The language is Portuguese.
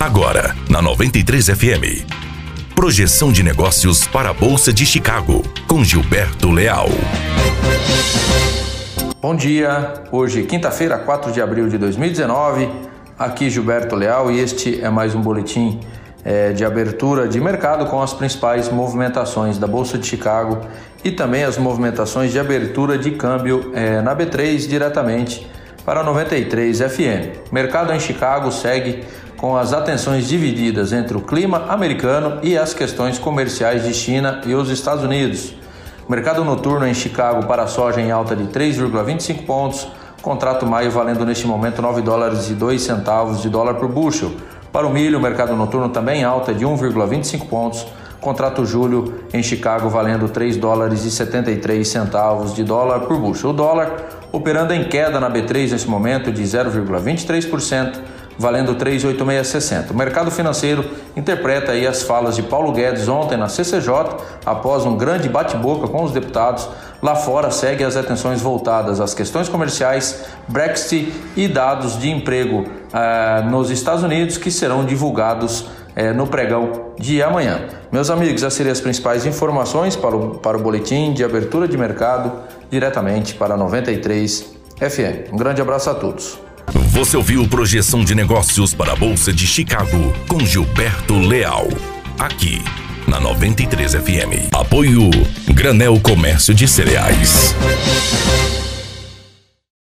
Agora, na 93 FM. Projeção de negócios para a Bolsa de Chicago, com Gilberto Leal. Bom dia, hoje, quinta-feira, 4 de abril de 2019. Aqui Gilberto Leal e este é mais um boletim é, de abertura de mercado com as principais movimentações da Bolsa de Chicago e também as movimentações de abertura de câmbio é, na B3 diretamente para 93 FM. Mercado em Chicago segue com as atenções divididas entre o clima americano e as questões comerciais de China e os Estados Unidos. Mercado noturno em Chicago para a soja em alta de 3,25 pontos, contrato maio valendo neste momento 9 dólares e 2 centavos de dólar por bushel. Para o milho, o mercado noturno também em alta de 1,25 pontos, contrato julho em Chicago valendo 3 dólares e 73 centavos de dólar por bushel. O dólar operando em queda na B3 nesse momento de 0,23%, valendo 3,8660. O mercado financeiro interpreta aí as falas de Paulo Guedes ontem na CCJ, após um grande bate-boca com os deputados. Lá fora segue as atenções voltadas às questões comerciais, Brexit e dados de emprego eh, nos Estados Unidos que serão divulgados eh, no pregão de amanhã. Meus amigos, essas seriam as principais informações para o, para o boletim de abertura de mercado diretamente para 93 FM. Um grande abraço a todos. Você ouviu Projeção de Negócios para a Bolsa de Chicago com Gilberto Leal. Aqui, na 93 FM. Apoio Granel Comércio de Cereais.